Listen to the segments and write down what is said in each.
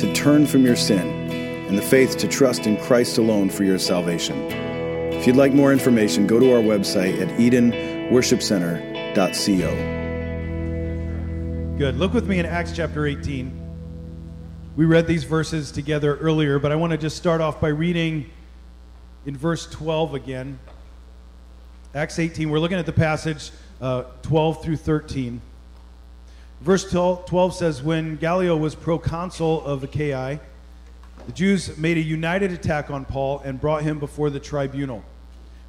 to turn from your sin and the faith to trust in Christ alone for your salvation. If you'd like more information, go to our website at edenworshipcenter.co. Good. Look with me in Acts chapter 18. We read these verses together earlier, but I want to just start off by reading in verse 12 again. Acts 18, we're looking at the passage uh, 12 through 13. Verse 12 says, When Gallio was proconsul of Achaia, the Jews made a united attack on Paul and brought him before the tribunal,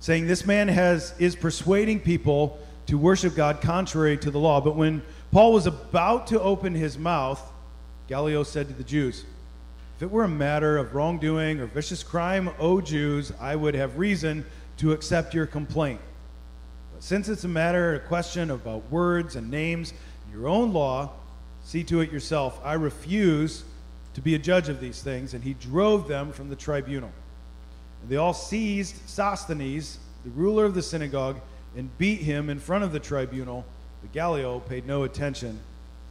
saying, This man has, is persuading people to worship God contrary to the law. But when Paul was about to open his mouth, Gallio said to the Jews, If it were a matter of wrongdoing or vicious crime, O Jews, I would have reason to accept your complaint. But since it's a matter, a question about words and names, your own law, see to it yourself. I refuse to be a judge of these things. And he drove them from the tribunal. And they all seized Sosthenes, the ruler of the synagogue, and beat him in front of the tribunal. But Gallio paid no attention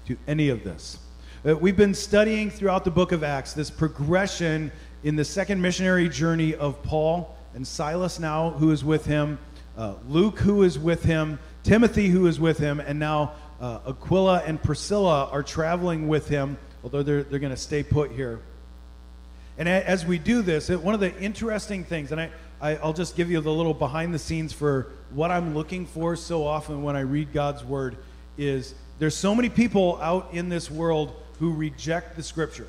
to any of this. Uh, we've been studying throughout the book of Acts this progression in the second missionary journey of Paul and Silas now, who is with him, uh, Luke, who is with him, Timothy, who is with him, and now uh, Aquila and Priscilla are traveling with him, although they're, they're going to stay put here. And as we do this, one of the interesting things, and I, I, I'll just give you the little behind the scenes for what I'm looking for so often when I read God's word, is there's so many people out in this world who reject the scripture.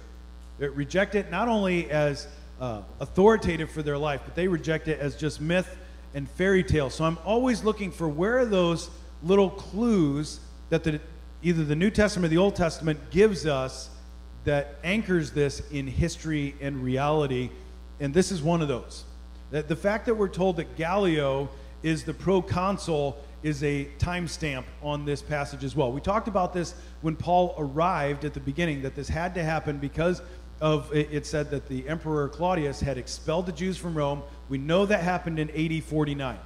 They reject it not only as uh, authoritative for their life, but they reject it as just myth and fairy tale. So I'm always looking for where are those little clues that the, either the New Testament or the Old Testament gives us that anchors this in history and reality. And this is one of those. That the fact that we're told that Gallio is the proconsul is a timestamp on this passage as well. We talked about this when Paul arrived at the beginning, that this had to happen because of it said that the Emperor Claudius had expelled the Jews from Rome. We know that happened in AD 49.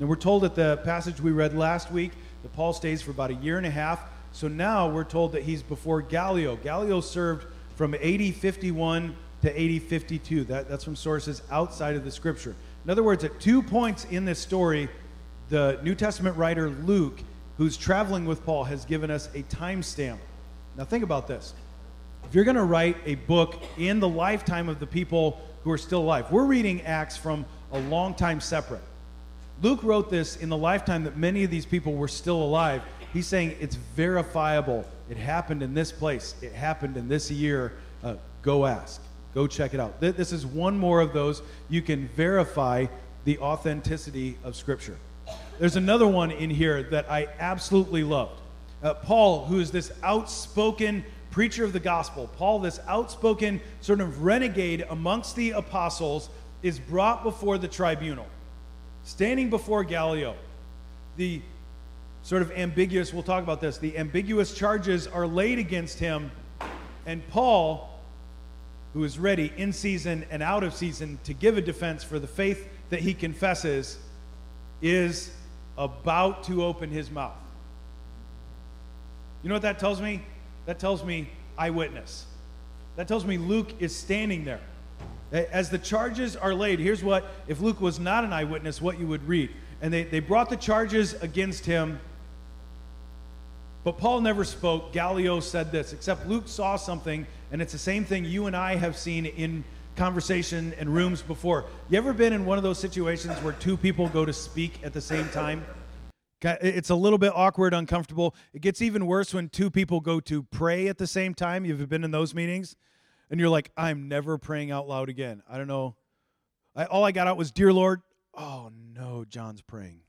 And we're told that the passage we read last week that Paul stays for about a year and a half. So now we're told that he's before Gallio. Gallio served from AD 51 to AD 52. That, that's from sources outside of the scripture. In other words, at two points in this story, the New Testament writer Luke, who's traveling with Paul, has given us a timestamp. Now, think about this. If you're going to write a book in the lifetime of the people who are still alive, we're reading Acts from a long time separate. Luke wrote this in the lifetime that many of these people were still alive. He's saying it's verifiable. It happened in this place, it happened in this year. Uh, go ask, go check it out. This is one more of those. You can verify the authenticity of Scripture. There's another one in here that I absolutely loved. Uh, Paul, who is this outspoken preacher of the gospel, Paul, this outspoken sort of renegade amongst the apostles, is brought before the tribunal standing before Gallio. The sort of ambiguous, we'll talk about this, the ambiguous charges are laid against him, and Paul, who is ready in season and out of season to give a defense for the faith that he confesses, is about to open his mouth. You know what that tells me? That tells me eyewitness. That tells me Luke is standing there. As the charges are laid, here's what, if Luke was not an eyewitness, what you would read. And they, they brought the charges against him, but Paul never spoke. Gallio said this, except Luke saw something, and it's the same thing you and I have seen in conversation and rooms before. You ever been in one of those situations where two people go to speak at the same time? It's a little bit awkward, uncomfortable. It gets even worse when two people go to pray at the same time. You've been in those meetings? And you're like, I'm never praying out loud again. I don't know. I, all I got out was, Dear Lord. Oh no, John's praying,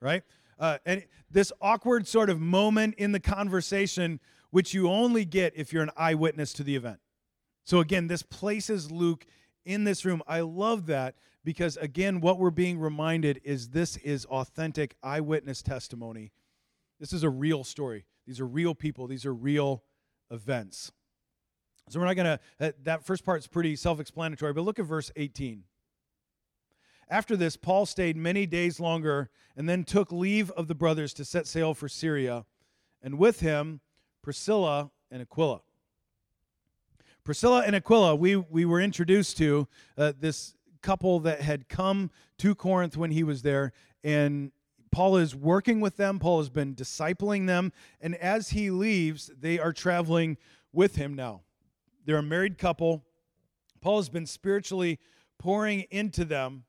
right? Uh, and this awkward sort of moment in the conversation, which you only get if you're an eyewitness to the event. So again, this places Luke in this room. I love that because, again, what we're being reminded is this is authentic eyewitness testimony. This is a real story. These are real people, these are real events. So we're not going to, that first part's pretty self explanatory, but look at verse 18. After this, Paul stayed many days longer and then took leave of the brothers to set sail for Syria, and with him Priscilla and Aquila. Priscilla and Aquila, we, we were introduced to uh, this couple that had come to Corinth when he was there, and Paul is working with them. Paul has been discipling them, and as he leaves, they are traveling with him now. They're a married couple. Paul has been spiritually pouring into them.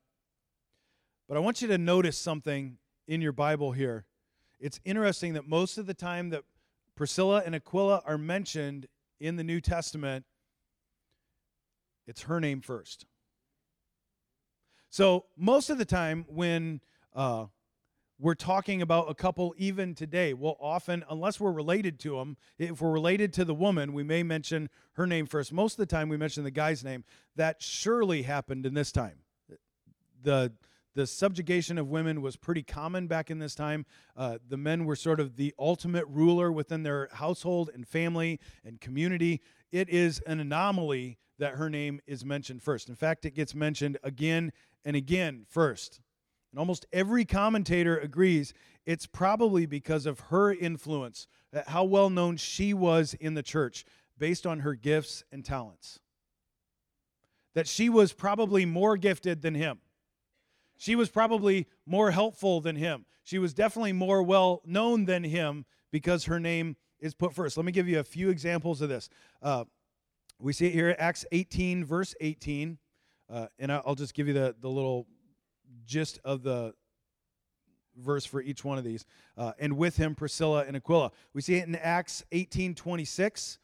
But I want you to notice something in your Bible here. It's interesting that most of the time that Priscilla and Aquila are mentioned in the New Testament, it's her name first. So, most of the time when uh, we're talking about a couple even today, we'll often, unless we're related to them, if we're related to the woman, we may mention her name first. Most of the time, we mention the guy's name. That surely happened in this time. The the subjugation of women was pretty common back in this time. Uh, the men were sort of the ultimate ruler within their household and family and community. It is an anomaly that her name is mentioned first. In fact, it gets mentioned again and again first. And almost every commentator agrees it's probably because of her influence, how well known she was in the church based on her gifts and talents. That she was probably more gifted than him. She was probably more helpful than him. She was definitely more well known than him because her name is put first. Let me give you a few examples of this. Uh, we see it here, Acts 18, verse 18. Uh, and I'll just give you the, the little gist of the verse for each one of these. Uh, and with him, Priscilla and Aquila. We see it in Acts 18, 26.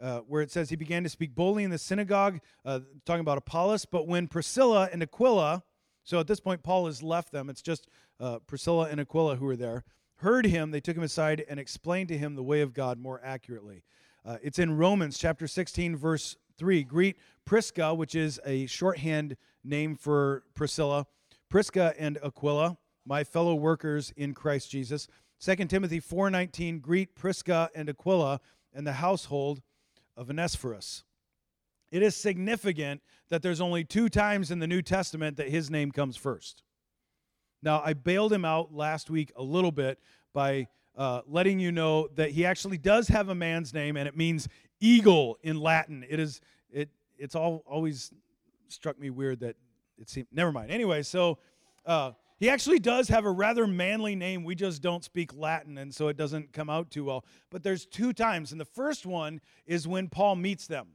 Uh, where it says he began to speak boldly in the synagogue, uh, talking about Apollos. But when Priscilla and Aquila, so at this point, Paul has left them, it's just uh, Priscilla and Aquila who are there, heard him, they took him aside and explained to him the way of God more accurately. Uh, it's in Romans chapter 16, verse 3. Greet Prisca, which is a shorthand name for Priscilla, Prisca and Aquila, my fellow workers in Christ Jesus. 2 Timothy 4:19 greet Prisca and Aquila and the household of Onesiphorus. It is significant that there's only two times in the New Testament that his name comes first. Now, I bailed him out last week a little bit by uh, letting you know that he actually does have a man's name, and it means eagle in Latin. It is it. It's all always struck me weird that it seemed. Never mind. Anyway, so uh, he actually does have a rather manly name. We just don't speak Latin, and so it doesn't come out too well. But there's two times, and the first one is when Paul meets them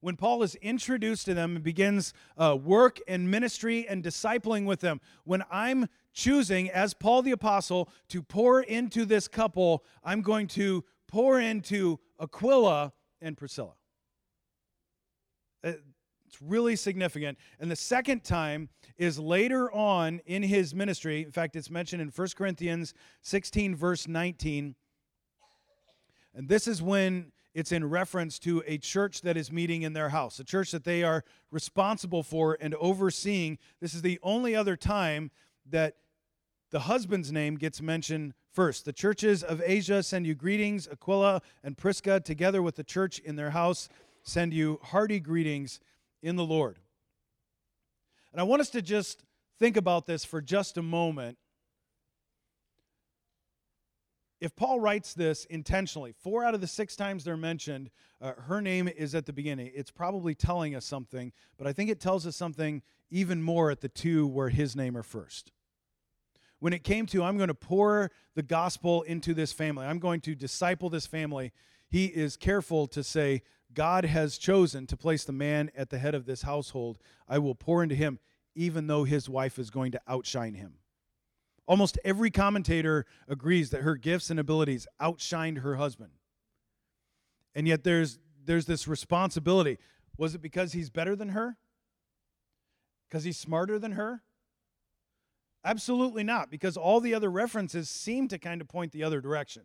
when Paul is introduced to them and begins uh, work and ministry and discipling with them, when I'm choosing, as Paul the Apostle, to pour into this couple, I'm going to pour into Aquila and Priscilla. It's really significant. And the second time is later on in his ministry. In fact, it's mentioned in 1 Corinthians 16, verse 19. And this is when it's in reference to a church that is meeting in their house, a church that they are responsible for and overseeing. This is the only other time that the husband's name gets mentioned first. The churches of Asia send you greetings. Aquila and Prisca, together with the church in their house, send you hearty greetings in the Lord. And I want us to just think about this for just a moment if Paul writes this intentionally, four out of the six times they're mentioned, uh, her name is at the beginning. It's probably telling us something, but I think it tells us something even more at the two where his name are first. When it came to, I'm going to pour the gospel into this family, I'm going to disciple this family, he is careful to say, God has chosen to place the man at the head of this household. I will pour into him, even though his wife is going to outshine him. Almost every commentator agrees that her gifts and abilities outshined her husband. And yet there's there's this responsibility. Was it because he's better than her? Because he's smarter than her? Absolutely not, because all the other references seem to kind of point the other direction.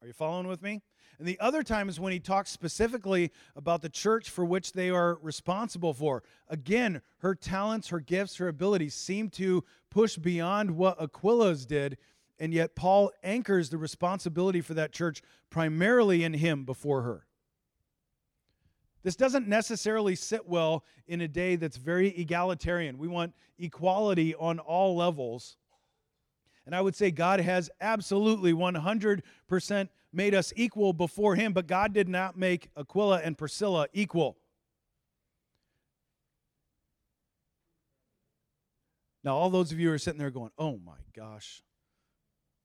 Are you following with me? And the other time is when he talks specifically about the church for which they are responsible for. Again, her talents, her gifts, her abilities seem to push beyond what Aquila's did, and yet Paul anchors the responsibility for that church primarily in him before her. This doesn't necessarily sit well in a day that's very egalitarian. We want equality on all levels. And I would say God has absolutely 100% made us equal before Him, but God did not make Aquila and Priscilla equal. Now, all those of you are sitting there going, oh my gosh,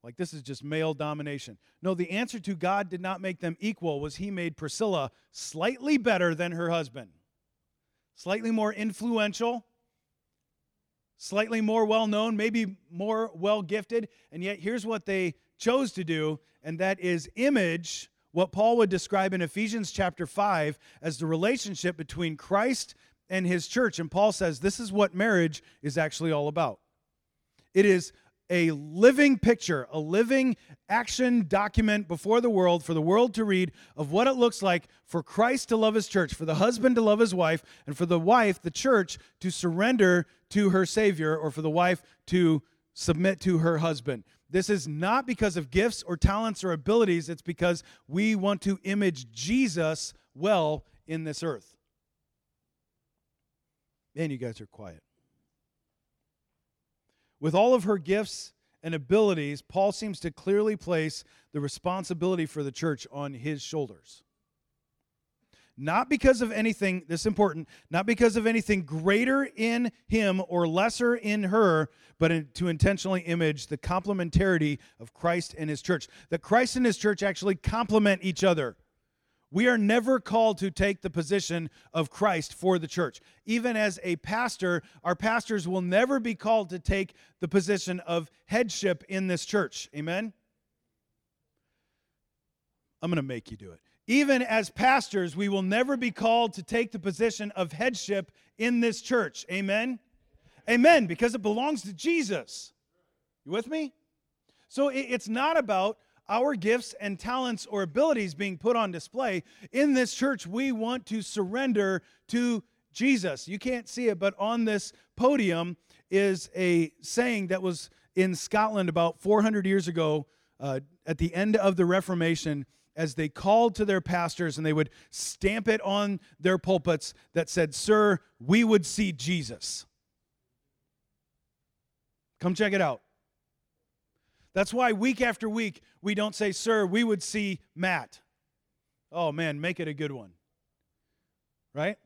like this is just male domination. No, the answer to God did not make them equal was He made Priscilla slightly better than her husband, slightly more influential, slightly more well known, maybe more well gifted. And yet, here's what they chose to do, and that is image what Paul would describe in Ephesians chapter 5 as the relationship between Christ and his church. And Paul says this is what marriage is actually all about. It is a living picture, a living action document before the world for the world to read of what it looks like for Christ to love his church, for the husband to love his wife, and for the wife, the church, to surrender to her Savior, or for the wife to submit to her husband. This is not because of gifts or talents or abilities, it's because we want to image Jesus well in this earth. Man, you guys are quiet. With all of her gifts and abilities, Paul seems to clearly place the responsibility for the church on his shoulders. Not because of anything, this is important, not because of anything greater in him or lesser in her, but to intentionally image the complementarity of Christ and his church. That Christ and his church actually complement each other. We are never called to take the position of Christ for the church. Even as a pastor, our pastors will never be called to take the position of headship in this church. Amen? I'm going to make you do it. Even as pastors, we will never be called to take the position of headship in this church. Amen? Amen, because it belongs to Jesus. You with me? So it's not about our gifts and talents or abilities being put on display. In this church, we want to surrender to Jesus. You can't see it, but on this podium is a saying that was in Scotland about 400 years ago uh, at the end of the Reformation as they called to their pastors and they would stamp it on their pulpits that said, Sir, we would see Jesus. Come check it out. That's why week after week we don't say, Sir, we would see Matt. Oh man, make it a good one. Right?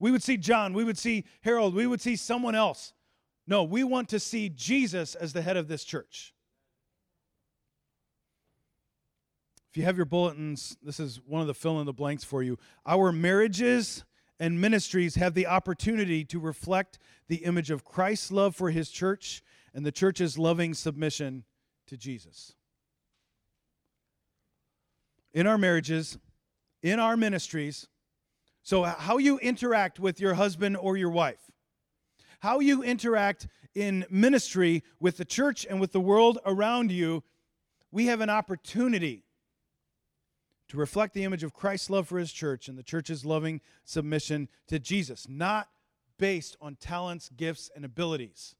We would see John. We would see Harold. We would see someone else. No, we want to see Jesus as the head of this church. If you have your bulletins, this is one of the fill in the blanks for you. Our marriages and ministries have the opportunity to reflect the image of Christ's love for his church and the church's loving submission to Jesus. In our marriages, in our ministries, so how you interact with your husband or your wife, how you interact in ministry with the church and with the world around you, we have an opportunity to reflect the image of Christ's love for his church and the church's loving submission to Jesus, not based on talents, gifts, and abilities.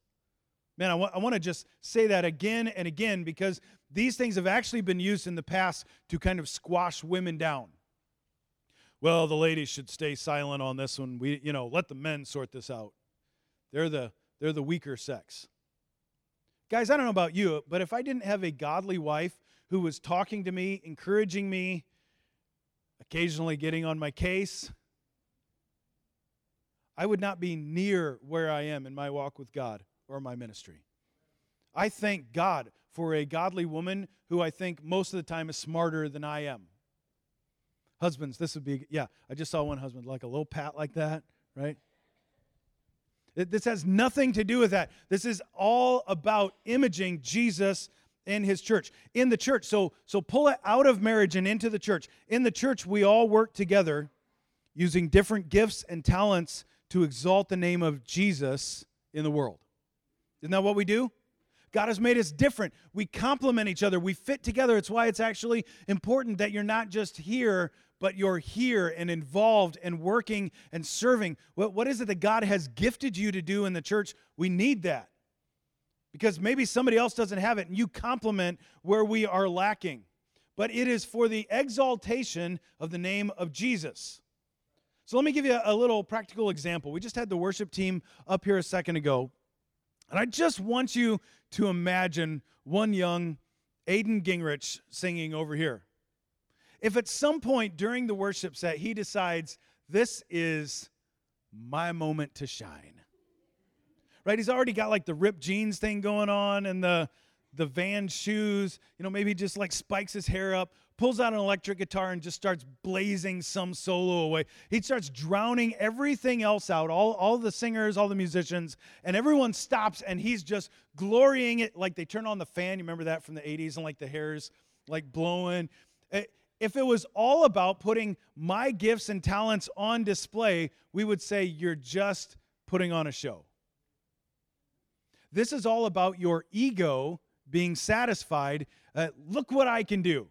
Man, I, I want to just say that again and again because these things have actually been used in the past to kind of squash women down. Well, the ladies should stay silent on this one. We, you know, let the men sort this out. They're the they're the weaker sex. Guys, I don't know about you, but if I didn't have a godly wife who was talking to me, encouraging me, occasionally getting on my case, I would not be near where I am in my walk with God or my ministry. I thank God for a godly woman who I think most of the time is smarter than I am. Husbands, this would be, yeah, I just saw one husband, like a little pat like that, right? This has nothing to do with that. This is all about imaging Jesus and his church. In the church, so so pull it out of marriage and into the church. In the church, we all work together using different gifts and talents to exalt the name of Jesus in the world. Isn't that what we do? God has made us different. We complement each other. We fit together. It's why it's actually important that you're not just here, but you're here and involved and working and serving. What, what is it that God has gifted you to do in the church? We need that because maybe somebody else doesn't have it and you complement where we are lacking. But it is for the exaltation of the name of Jesus. So let me give you a little practical example. We just had the worship team up here a second ago. And I just want you to imagine one young Aiden Gingrich singing over here. If at some point during the worship set he decides, this is my moment to shine, right? He's already got like the ripped jeans thing going on and the, the van shoes, you know, maybe just like spikes his hair up, pulls out an electric guitar and just starts blazing some solo away. He starts drowning everything else out, all, all the singers, all the musicians, and everyone stops and he's just glorying it like they turn on the fan. You remember that from the 80s and like the hairs like blowing. Eh, if it was all about putting my gifts and talents on display, we would say you're just putting on a show. This is all about your ego being satisfied. Uh, look what I can do.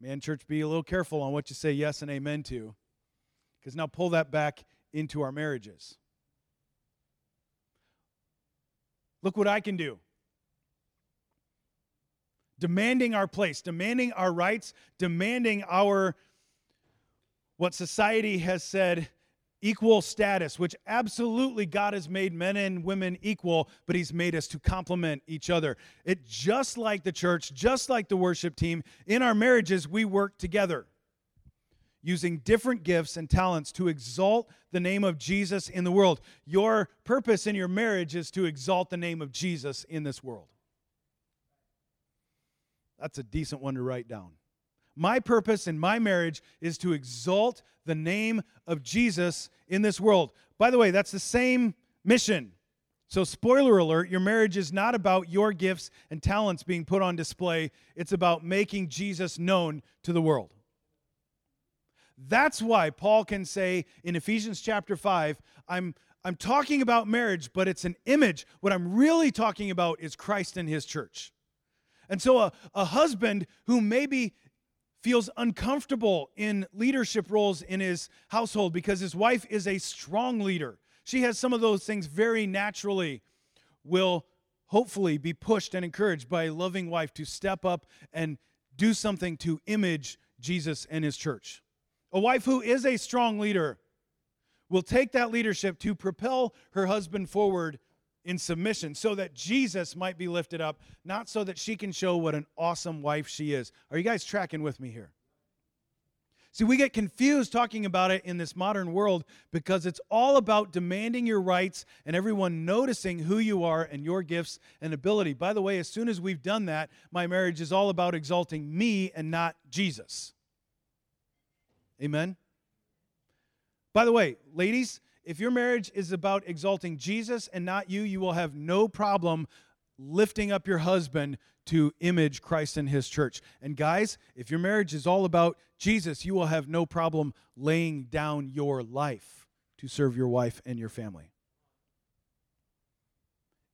Man, church, be a little careful on what you say yes and amen to, because now pull that back into our marriages. Look what I can do. Demanding our place, demanding our rights, demanding our, what society has said equal status, which absolutely God has made men and women equal, but He's made us to complement each other. It just like the church, just like the worship team, in our marriages, we work together using different gifts and talents to exalt the name of Jesus in the world. Your purpose in your marriage is to exalt the name of Jesus in this world. That's a decent one to write down. My purpose in my marriage is to exalt the name of Jesus in this world. By the way, that's the same mission. So, spoiler alert, your marriage is not about your gifts and talents being put on display, it's about making Jesus known to the world. That's why Paul can say in Ephesians chapter 5, I'm, I'm talking about marriage, but it's an image. What I'm really talking about is Christ and his church. And so, a, a husband who maybe feels uncomfortable in leadership roles in his household because his wife is a strong leader. She has some of those things very naturally, will hopefully be pushed and encouraged by a loving wife to step up and do something to image Jesus and his church. A wife who is a strong leader will take that leadership to propel her husband forward in submission so that Jesus might be lifted up, not so that she can show what an awesome wife she is. Are you guys tracking with me here? See, we get confused talking about it in this modern world because it's all about demanding your rights and everyone noticing who you are and your gifts and ability. By the way, as soon as we've done that, my marriage is all about exalting me and not Jesus. Amen? By the way, ladies, if your marriage is about exalting Jesus and not you, you will have no problem lifting up your husband to image Christ and his church. And guys, if your marriage is all about Jesus, you will have no problem laying down your life to serve your wife and your family.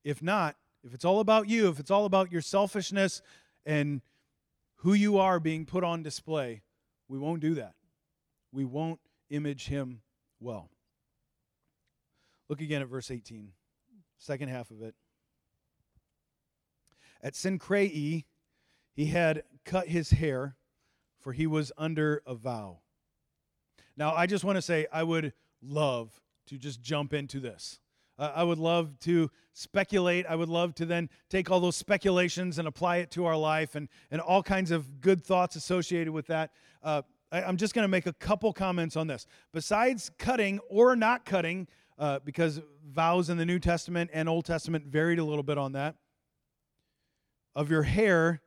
If not, if it's all about you, if it's all about your selfishness and who you are being put on display, we won't do that. We won't image him well. Look again at verse 18, second half of it. At Cenchreae, he had cut his hair, for he was under a vow. Now, I just want to say, I would love to just jump into this. Uh, I would love to speculate. I would love to then take all those speculations and apply it to our life and, and all kinds of good thoughts associated with that. Uh, I, I'm just going to make a couple comments on this. Besides cutting or not cutting, uh, because vows in the New Testament and Old Testament varied a little bit on that. Of your hair,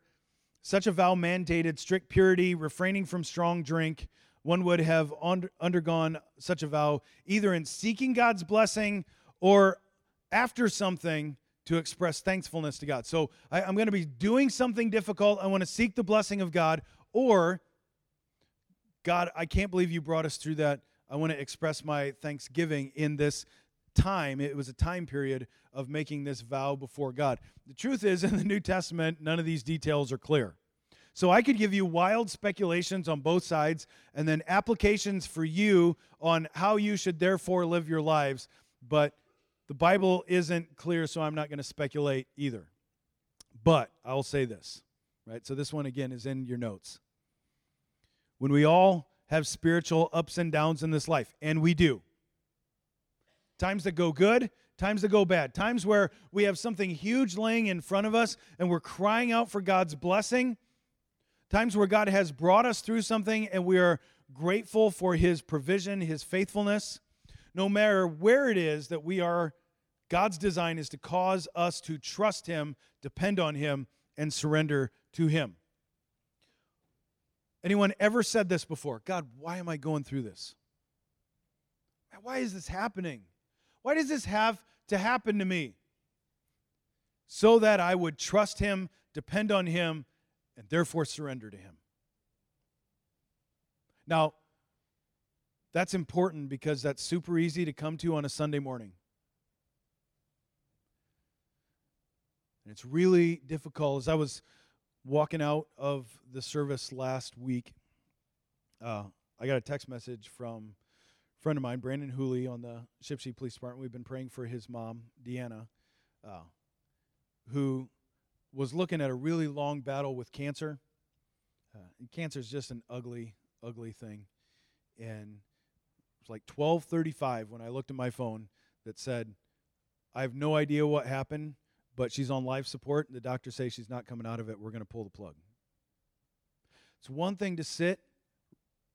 such a vow mandated strict purity, refraining from strong drink. One would have undergone such a vow either in seeking God's blessing or after something to express thankfulness to God. So I, am going to be doing something difficult. I want to seek the blessing of God, or God, I can't believe you brought us through that I want to express my thanksgiving in this time, it was a time period of making this vow before God. The truth is, in the New Testament, none of these details are clear. So I could give you wild speculations on both sides and then applications for you on how you should therefore live your lives, but the Bible isn't clear, so I'm not going to speculate either. But I'll say this, right? So this one again is in your notes. When we all have spiritual ups and downs in this life, and we do. Times that go good, times that go bad, times where we have something huge laying in front of us and we're crying out for God's blessing times where God has brought us through something and we are grateful for his provision, his faithfulness. No matter where it is that we are, God's design is to cause us to trust him, depend on him, and surrender to him. Anyone ever said this before? God, why am I going through this? Why is this happening? Why does this have to happen to me? So that I would trust him, depend on him, and therefore surrender to Him. Now, that's important because that's super easy to come to on a Sunday morning. And it's really difficult. As I was walking out of the service last week, uh, I got a text message from a friend of mine, Brandon Hooley, on the Shipsheet Police Department. We've been praying for his mom, Deanna, uh, who was looking at a really long battle with cancer. Uh, cancer is just an ugly, ugly thing. And it was like 12:35 when I looked at my phone that said, "I have no idea what happened, but she's on life support. The doctors say she's not coming out of it. We're going to pull the plug." It's one thing to sit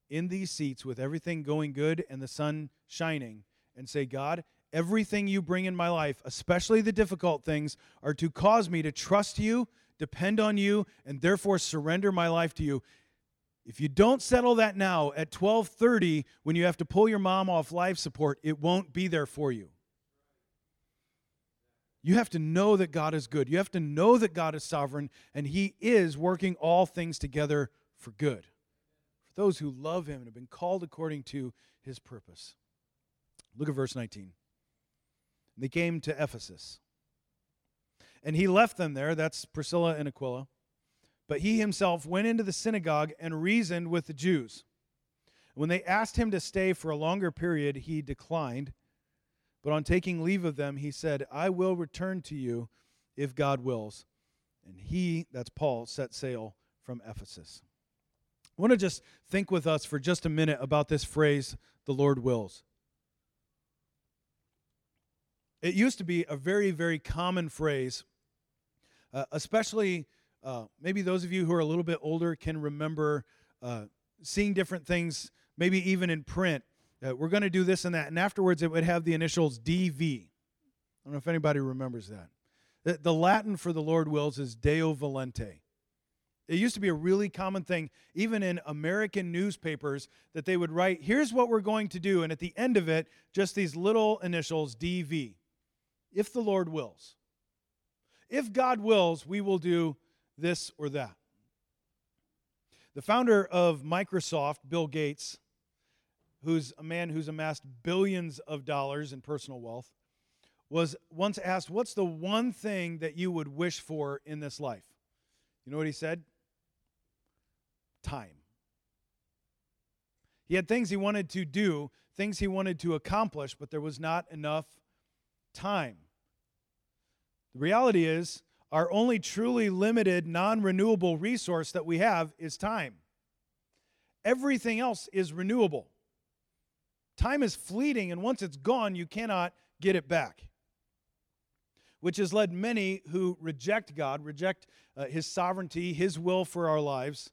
in these seats with everything going good and the sun shining and say, God, everything you bring in my life, especially the difficult things, are to cause me to trust you, depend on you, and therefore surrender my life to you. If you don't settle that now at 12:30 when you have to pull your mom off life support, it won't be there for you. You have to know that God is good. You have to know that God is sovereign and he is working all things together for good. For those who love him and have been called according to his purpose. Look at verse 19. They came to Ephesus. And he left them there, that's Priscilla and Aquila. But he himself went into the synagogue and reasoned with the Jews. When they asked him to stay for a longer period, he declined. But on taking leave of them, he said, I will return to you if God wills. And he, that's Paul, set sail from Ephesus. I want to just think with us for just a minute about this phrase, the Lord wills. It used to be a very, very common phrase, uh, especially uh, maybe those of you who are a little bit older can remember uh, seeing different things, maybe even in print. Uh, we're going to do this and that. And afterwards, it would have the initials DV. I don't know if anybody remembers that. The, the Latin for the Lord wills is Deo volente. It used to be a really common thing, even in American newspapers, that they would write, here's what we're going to do. And at the end of it, just these little initials, DV if the Lord wills. If God wills, we will do this or that. The founder of Microsoft, Bill Gates, who's a man who's amassed billions of dollars in personal wealth, was once asked, What's the one thing that you would wish for in this life? You know what he said? Time. He had things he wanted to do, things he wanted to accomplish, but there was not enough time. The reality is, our only truly limited, non renewable resource that we have is time. Everything else is renewable. Time is fleeting, and once it's gone, you cannot get it back. Which has led many who reject God, reject uh, His sovereignty, His will for our lives,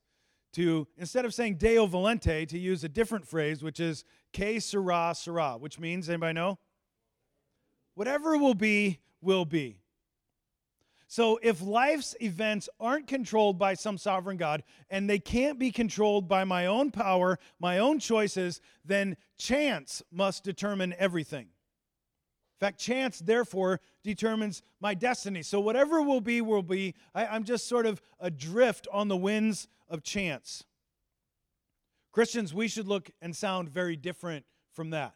to, instead of saying Deo volente, to use a different phrase, which is Que sera, sera, which means, anybody know? Whatever will be, will be. So if life's events aren't controlled by some sovereign God and they can't be controlled by my own power, my own choices, then chance must determine everything. In fact, chance, therefore, determines my destiny. So whatever will be, will be. I, am just sort of adrift on the winds of chance. Christians, we should look and sound very different from that.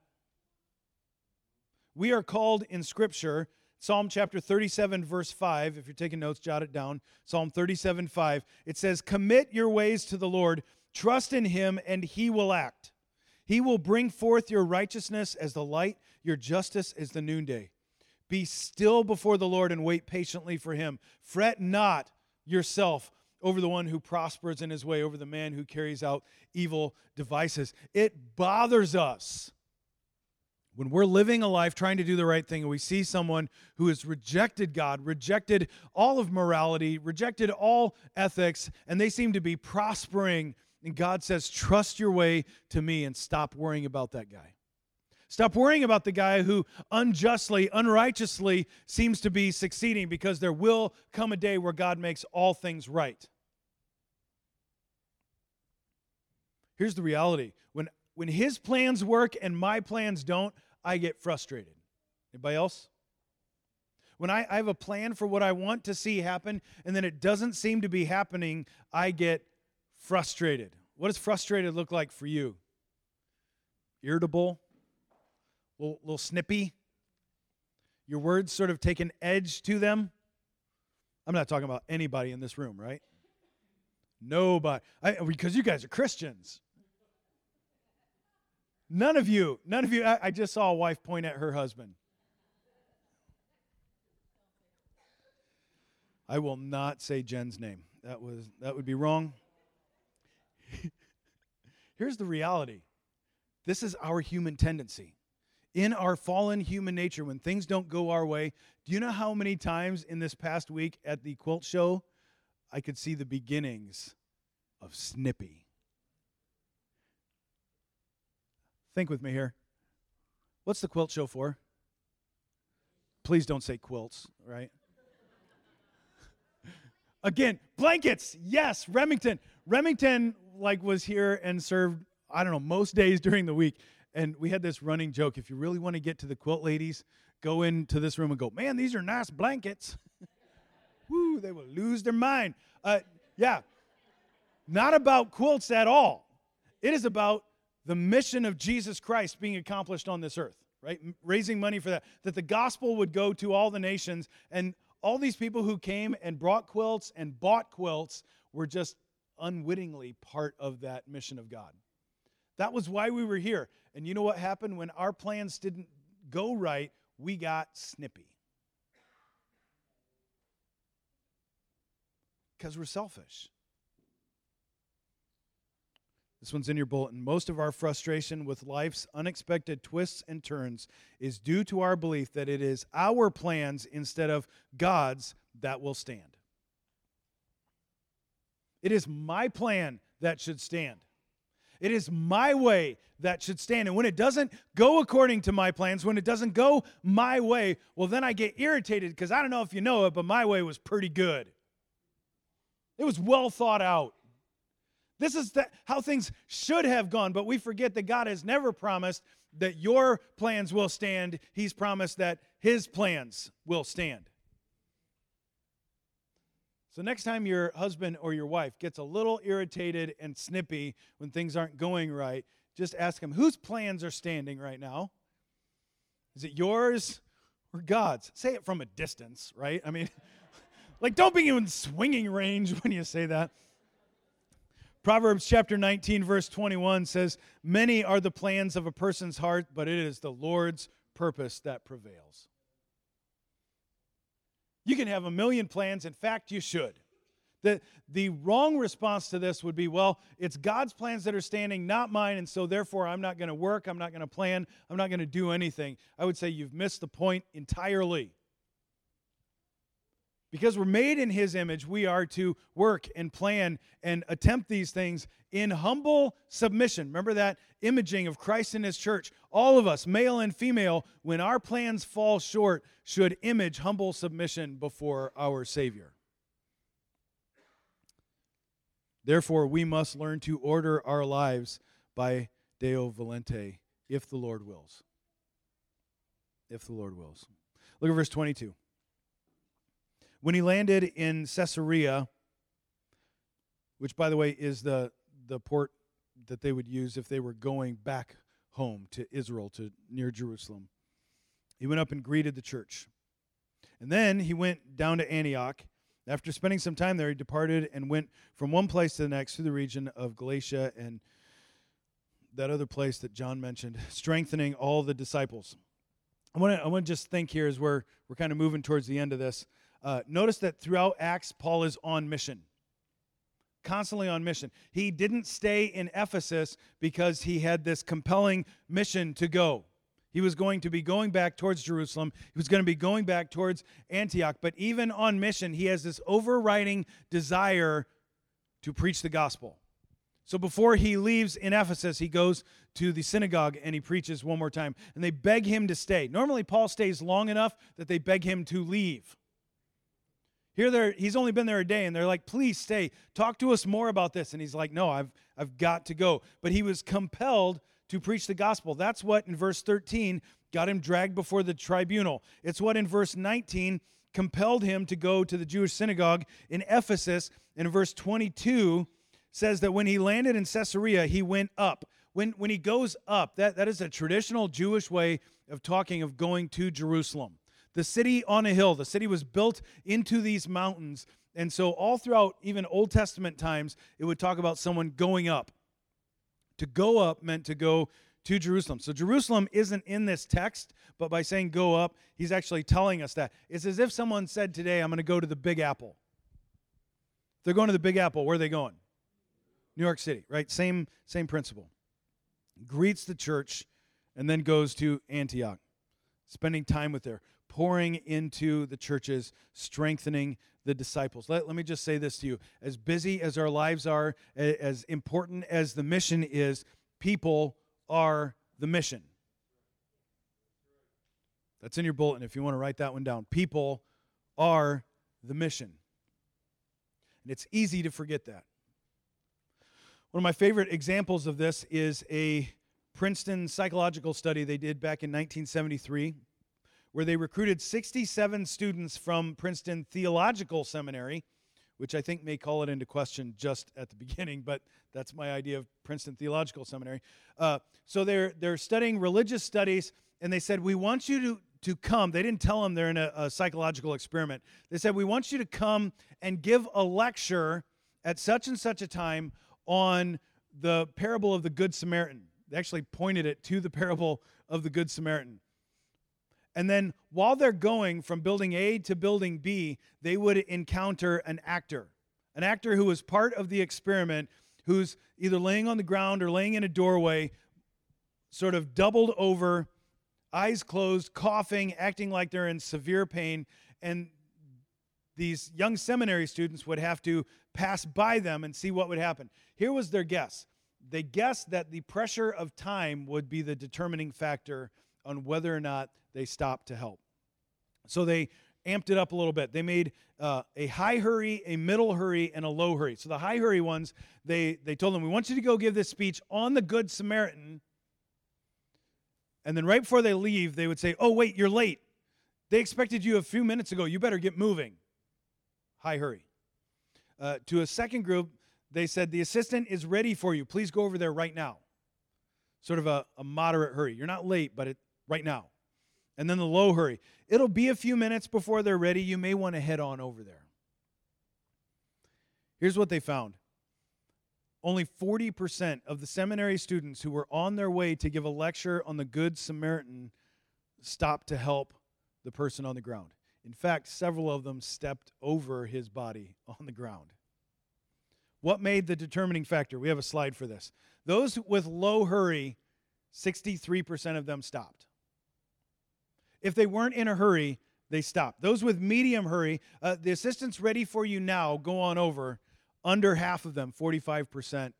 We are called in Scripture, Psalm chapter 37, verse 5. If you're taking notes, jot it down. Psalm 37, 5. It says, Commit your ways to the Lord, trust in him, and he will act. He will bring forth your righteousness as the light, your justice as the noonday. Be still before the Lord and wait patiently for him. Fret not yourself over the one who prospers in his way, over the man who carries out evil devices. It bothers us when we're living a life trying to do the right thing and we see someone who has rejected God, rejected all of morality, rejected all ethics, and they seem to be prospering, and God says, Trust your way to me and stop worrying about that guy. Stop worrying about the guy who unjustly, unrighteously seems to be succeeding because there will come a day where God makes all things right. Here's the reality when, when his plans work and my plans don't, I get frustrated. Anybody else? When I, I have a plan for what I want to see happen and then it doesn't seem to be happening, I get frustrated. What does frustrated look like for you? Irritable? A little, little snippy? Your words sort of take an edge to them? I'm not talking about anybody in this room, right? Nobody. I, because you guys are Christians. None of you, none of you, I, I just saw a wife point at her husband. I will not say Jen's name. That was that would be wrong. Here's the reality. This is our human tendency. In our fallen human nature, when things don't go our way, do you know how many times in this past week at the quilt show I could see the beginnings of Snippy? Think with me here. What's the quilt show for? Please don't say quilts, right? Again, blankets. Yes, Remington. Remington like was here and served I don't know most days during the week and we had this running joke if you really want to get to the quilt ladies, go into this room and go, "Man, these are nice blankets." Woo, they will lose their mind. Uh, yeah. Not about quilts at all. It is about the mission of Jesus Christ being accomplished on this earth, right? Raising money for that. That the gospel would go to all the nations. And all these people who came and brought quilts and bought quilts were just unwittingly part of that mission of God. That was why we were here. And you know what happened when our plans didn't go right? We got snippy. Because we're selfish. This one's in your bulletin. Most of our frustration with life's unexpected twists and turns is due to our belief that it is our plans instead of God's that will stand. It is my plan that should stand. It is my way that should stand. And when it doesn't go according to my plans, when it doesn't go my way, well, then I get irritated because I don't know if you know it, but my way was pretty good. It was well thought out. This is the, how things should have gone, but we forget that God has never promised that your plans will stand. He's promised that His plans will stand. So, next time your husband or your wife gets a little irritated and snippy when things aren't going right, just ask him, whose plans are standing right now? Is it yours or God's? Say it from a distance, right? I mean, like, don't be in swinging range when you say that. Proverbs chapter 19, verse 21 says, Many are the plans of a person's heart, but it is the Lord's purpose that prevails. You can have a million plans. In fact, you should. The, the wrong response to this would be, well, it's God's plans that are standing, not mine, and so therefore I'm not going to work, I'm not going to plan, I'm not going to do anything. I would say you've missed the point entirely. Because we're made in his image, we are to work and plan and attempt these things in humble submission. Remember that imaging of Christ in his church. All of us, male and female, when our plans fall short, should image humble submission before our Savior. Therefore, we must learn to order our lives by Deo Volente, if the Lord wills. If the Lord wills. Look at verse 22. When he landed in Caesarea, which, by the way, is the, the port that they would use if they were going back home to Israel, to near Jerusalem, He went up and greeted the church. And then he went down to Antioch. After spending some time there, he departed and went from one place to the next through the region of Galatia and that other place that John mentioned, strengthening all the disciples. I want to I want to just think here as we're we're kind of moving towards the end of this. Uh, notice that throughout Acts, Paul is on mission, constantly on mission. He didn't stay in Ephesus because he had this compelling mission to go. He was going to be going back towards Jerusalem. He was going to be going back towards Antioch. But even on mission, he has this overriding desire to preach the gospel. So before he leaves in Ephesus, he goes to the synagogue and he preaches one more time. And they beg him to stay. Normally, Paul stays long enough that they beg him to leave. Here, there, he's only been there a day, and they're like, please stay. Talk to us more about this. And he's like, no, I've, I've got to go. But he was compelled to preach the gospel. That's what in verse 13 got him dragged before the tribunal. It's what in verse 19 compelled him to go to the Jewish synagogue in Ephesus. And verse 22 says that when he landed in Caesarea, he went up. When, when he goes up, that, that is a traditional Jewish way of talking of going to Jerusalem. The city on a hill, the city was built into these mountains. And so, all throughout even Old Testament times, it would talk about someone going up. To go up meant to go to Jerusalem. So, Jerusalem isn't in this text, but by saying go up, he's actually telling us that. It's as if someone said today, I'm going to go to the Big Apple. They're going to the Big Apple. Where are they going? New York City, right? Same, same principle. Greets the church and then goes to Antioch, spending time with there, pouring into the churches, strengthening the disciples. Let, let me just say this to you. As busy as our lives are, as important as the mission is, people are the mission. That's in your bulletin if you want to write that one down. People are the mission. And it's easy to forget that. One of my favorite examples of this is a Princeton psychological study they did back in 1973, where they recruited 67 students from Princeton Theological Seminary, which I think may call it into question just at the beginning, but that's my idea of Princeton Theological Seminary. Uh, so they're, they're studying religious studies, and they said, We want you to, to come. They didn't tell them they're in a, a psychological experiment. They said, We want you to come and give a lecture at such and such a time on the parable of the Good Samaritan. They actually pointed it to the parable of the Good Samaritan. And then while they're going from building A to building B, they would encounter an actor, an actor who was part of the experiment, who's either laying on the ground or laying in a doorway, sort of doubled over, eyes closed, coughing, acting like they're in severe pain. And these young seminary students would have to pass by them and see what would happen. Here was their guess they guessed that the pressure of time would be the determining factor on whether or not they stopped to help. So they amped it up a little bit. They made uh, a high hurry, a middle hurry, and a low hurry. So the high hurry ones, they, they told them, We want you to go give this speech on the Good Samaritan. And then right before they leave, they would say, Oh, wait, you're late. They expected you a few minutes ago. You better get moving high hurry. Uh, to a second group, they said, The assistant is ready for you. Please go over there right now. Sort of a, a moderate hurry. You're not late, but it, right now. And then the low hurry. It'll be a few minutes before they're ready. You may want to head on over there. Here's what they found only 40% of the seminary students who were on their way to give a lecture on the Good Samaritan stopped to help the person on the ground. In fact, several of them stepped over his body on the ground. What made the determining factor? We have a slide for this. Those with low hurry, 63% of them stopped. If they weren't in a hurry, they stopped. Those with medium hurry, uh, the assistant's ready for you now, go on over. Under half of them, 45%,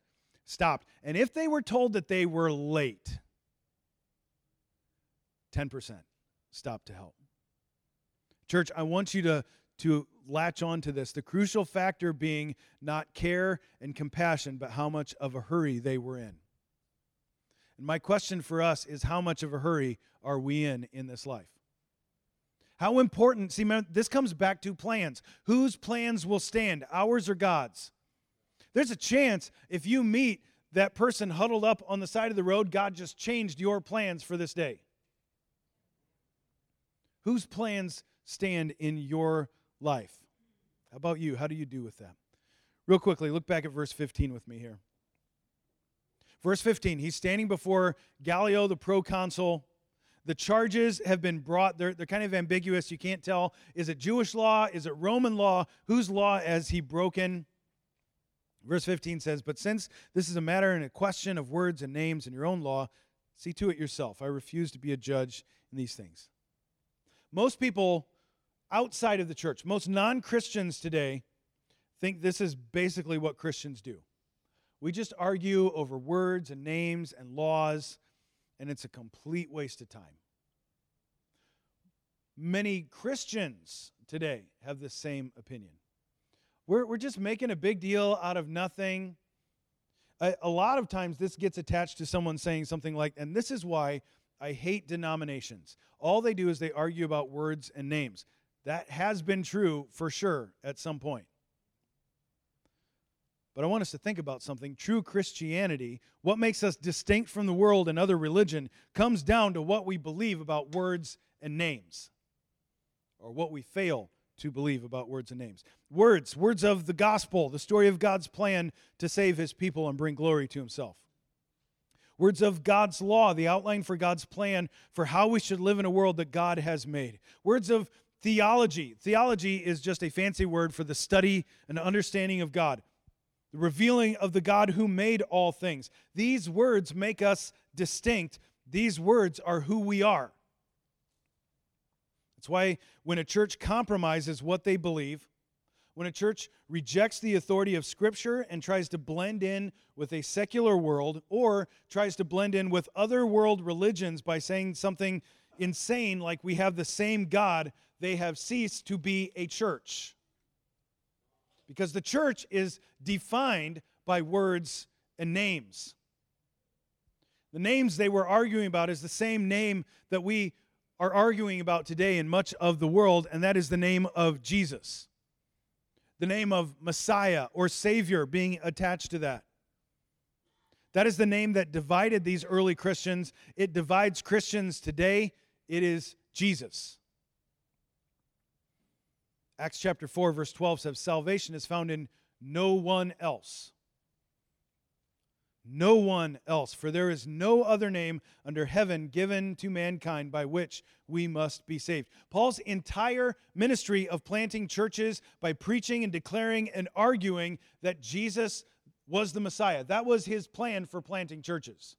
stopped. And if they were told that they were late, 10% stopped to help. Church, I want you to, to latch on to this. The crucial factor being not care and compassion, but how much of a hurry they were in. And my question for us is how much of a hurry are we in in this life? How important, see, this comes back to plans. Whose plans will stand, ours or God's? There's a chance if you meet that person huddled up on the side of the road, God just changed your plans for this day. Whose plans stand in your life? How about you? How do you do with that? Real quickly, look back at verse 15 with me here. Verse 15, he's standing before Gallio, the proconsul. The charges have been brought, they're, they're kind of ambiguous. You can't tell is it Jewish law? Is it Roman law? Whose law has he broken? Verse 15 says, But since this is a matter and a question of words and names in your own law, see to it yourself. I refuse to be a judge in these things. Most people outside of the church, most non Christians today, think this is basically what Christians do. We just argue over words and names and laws, and it's a complete waste of time. Many Christians today have the same opinion. We're, we're just making a big deal out of nothing. A, a lot of times, this gets attached to someone saying something like, and this is why I hate denominations. All they do is they argue about words and names. That has been true for sure at some point. But I want us to think about something. True Christianity, what makes us distinct from the world and other religion, comes down to what we believe about words and names, or what we fail to believe about words and names. Words, words of the gospel, the story of God's plan to save his people and bring glory to himself. Words of God's law, the outline for God's plan for how we should live in a world that God has made. Words of theology. Theology is just a fancy word for the study and understanding of God, the revealing of the God who made all things. These words make us distinct. These words are who we are. That's why when a church compromises what they believe, when a church rejects the authority of Scripture and tries to blend in with a secular world or tries to blend in with other world religions by saying something insane like we have the same God, they have ceased to be a church. Because the church is defined by words and names. The names they were arguing about is the same name that we are arguing about today in much of the world, and that is the name of Jesus. The name of Messiah or Savior being attached to that. That is the name that divided these early Christians. It divides Christians today. It is Jesus. Acts chapter 4, verse 12 says, Salvation is found in no one else no one else, for there is no other name under heaven given to mankind by which we must be saved. Paul's entire ministry of planting churches by preaching and declaring and arguing that Jesus was the Messiah. That was his plan for planting churches.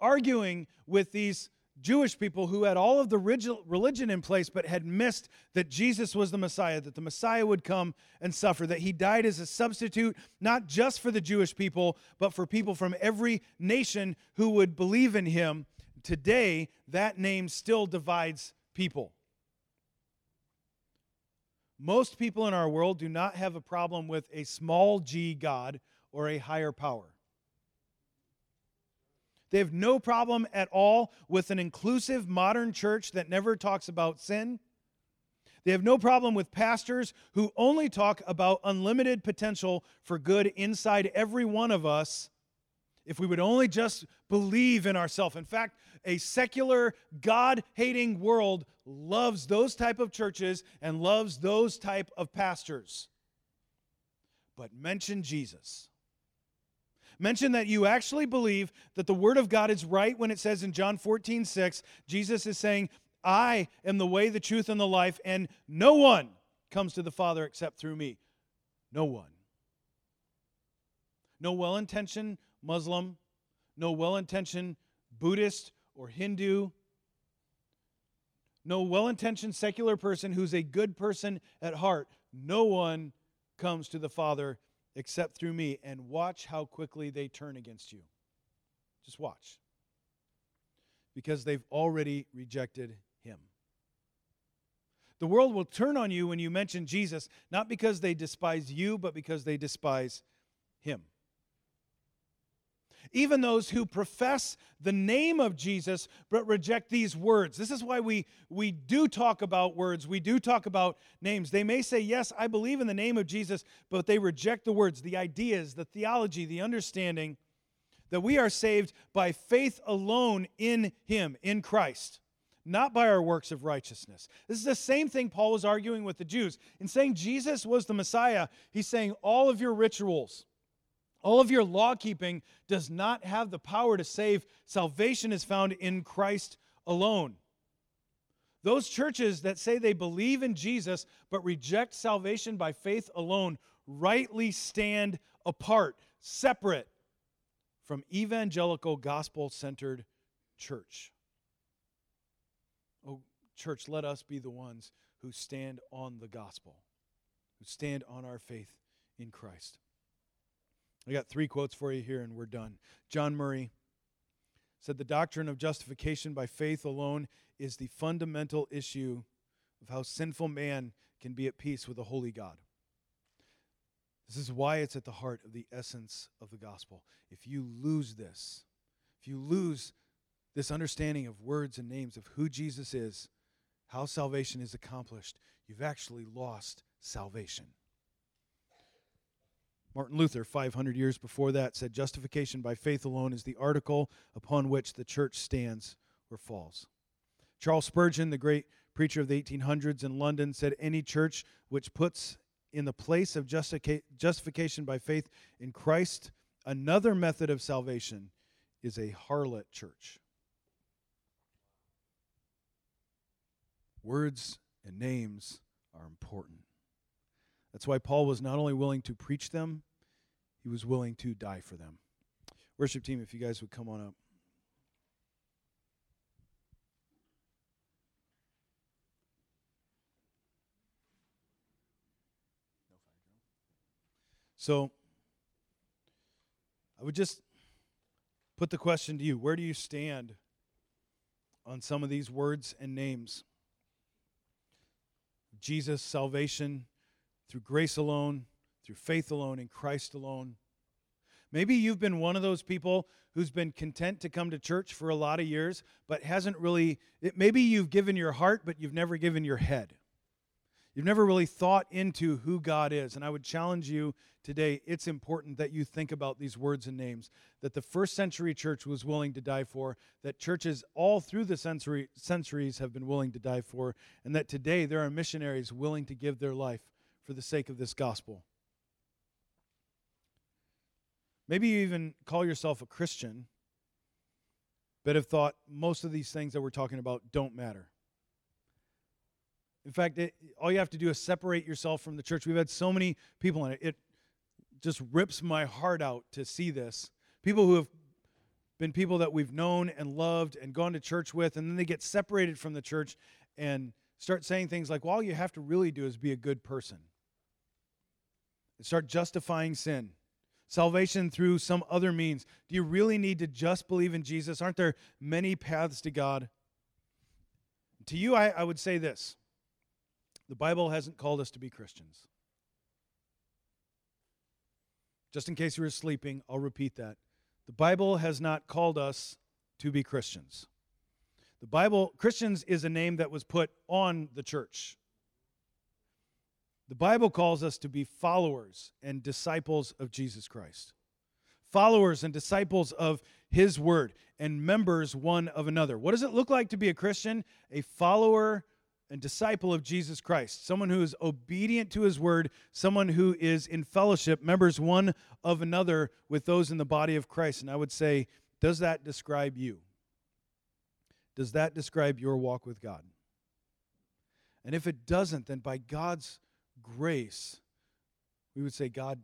Arguing with these Jewish people who had all of the religion in place but had missed that Jesus was the Messiah, that the Messiah would come and suffer, that he died as a substitute, not just for the Jewish people, but for people from every nation who would believe in him. Today, that name still divides people. Most people in our world do not have a problem with a small g God or a higher power. They have no problem at all with an inclusive modern church that never talks about sin. They have no problem with pastors who only talk about unlimited potential for good inside every one of us if we would only just believe in ourselves. In fact, a secular, God hating world loves those type of churches and loves those type of pastors. But mention Jesus mention that you actually believe that the Word of God is right when it says in John 14, 6, Jesus is saying, I am the way, the truth, and the life, and no one comes to the Father except through me. No one. No well intentioned Muslim, no well intentioned Buddhist or Hindu, no well intentioned secular person who's a good person at heart. No one comes to the Father except through me, and watch how quickly they turn against you. Just watch. Because they've already rejected him. The world will turn on you when you mention Jesus, not because they despise you, but because they despise him even those who profess the name of Jesus but reject these words. This is why we, we do talk about words, we do talk about names. They may say, Yes, I believe in the name of Jesus, but they reject the words, the ideas, the theology, the understanding that we are saved by faith alone in Him, in Christ. not by our works of righteousness. This is the same thing Paul was arguing with the Jews. In saying Jesus was the Messiah, he's saying all of your rituals, all of your law keeping does not have the power to save. Salvation is found in Christ alone. Those churches that say they believe in Jesus but reject salvation by faith alone rightly stand apart, separate from evangelical gospel centered church. Oh, church, let us be the ones who stand on the gospel, who stand on our faith in Christ. I got three quotes for you here, and we're done. John Murray said, The doctrine of justification by faith alone is the fundamental issue of how sinful man can be at peace with a holy God. This is why it's at the heart of the essence of the gospel. If you lose this, if you lose this understanding of words and names of who Jesus is, how salvation is accomplished, you've actually lost salvation. Martin Luther, 500 years before that, said justification by faith alone is the article upon which the church stands or falls. Charles Spurgeon, the great preacher of the 1800s in London, said any church which puts in the place of justification by faith in Christ, another method of salvation is a harlot church. Words and names are important. That's why Paul was not only willing to preach them, he was willing to die for them. Worship team, if you guys would come on up. So I would just put the question to you where do you stand on some of these words and names? Jesus, salvation through grace alone, through faith alone, in Christ alone. Maybe you've been one of those people who's been content to come to church for a lot of years, but hasn't really, it, maybe you've given your heart, but you've never given your head. You've never really thought into who God is. And I would challenge you today it's important that you think about these words and names that the first century church was willing to die for, that churches all through the century, centuries have been willing to die for, and that today there are missionaries willing to give their life for the sake of this gospel. Maybe you even call yourself a Christian, but have thought most of these things that we're talking about don't matter. In fact, it, all you have to do is separate yourself from the church. We've had so many people in it. It just rips my heart out to see this. People who have been people that we've known and loved and gone to church with, and then they get separated from the church and start saying things like, well, all you have to really do is be a good person. And start justifying sin. Salvation through some other means. Do you really need to just believe in Jesus? Aren't there many paths to God? To you, I, I would say this the Bible hasn't called us to be Christians. Just in case you were sleeping, I'll repeat that. The Bible has not called us to be Christians. The Bible, Christians is a name that was put on the church. The Bible calls us to be followers and disciples of Jesus Christ. Followers and disciples of His Word and members one of another. What does it look like to be a Christian? A follower and disciple of Jesus Christ, someone who is obedient to his word, someone who is in fellowship, members one of another with those in the body of Christ. And I would say, does that describe you? Does that describe your walk with God? And if it doesn't, then by God's grace, we would say, God,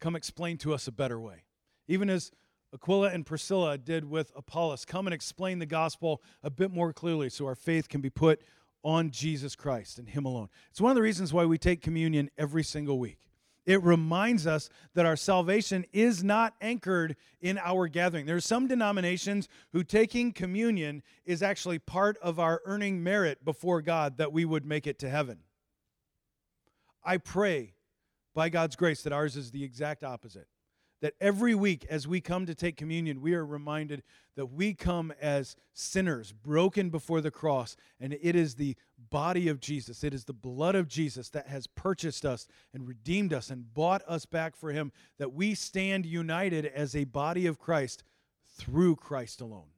come explain to us a better way. Even as Aquila and Priscilla did with Apollos, come and explain the gospel a bit more clearly so our faith can be put on Jesus Christ and Him alone. It's one of the reasons why we take communion every single week. It reminds us that our salvation is not anchored in our gathering. There are some denominations who taking communion is actually part of our earning merit before God that we would make it to heaven. I pray by God's grace that ours is the exact opposite that every week as we come to take communion, we are reminded that we come as sinners, broken before the cross, and it is the body of Jesus, it is the blood of Jesus that has purchased us and redeemed us and bought us back for Him, that we stand united as a body of Christ through Christ alone.